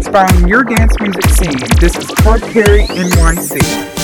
inspiring your dance music scene. This is Clark Perry NYC.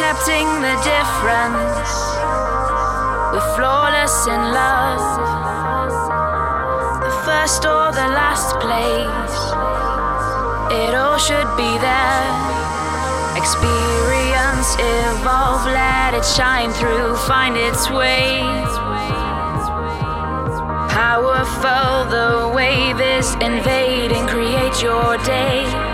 Accepting the difference. We're flawless in love. The first or the last place. It all should be there. Experience, evolve, let it shine through, find its way. Powerful, the wave is invading, create your day.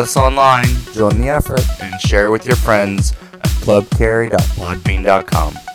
Playlists online, join the effort, and share with your friends at clubcarry.podbean.com.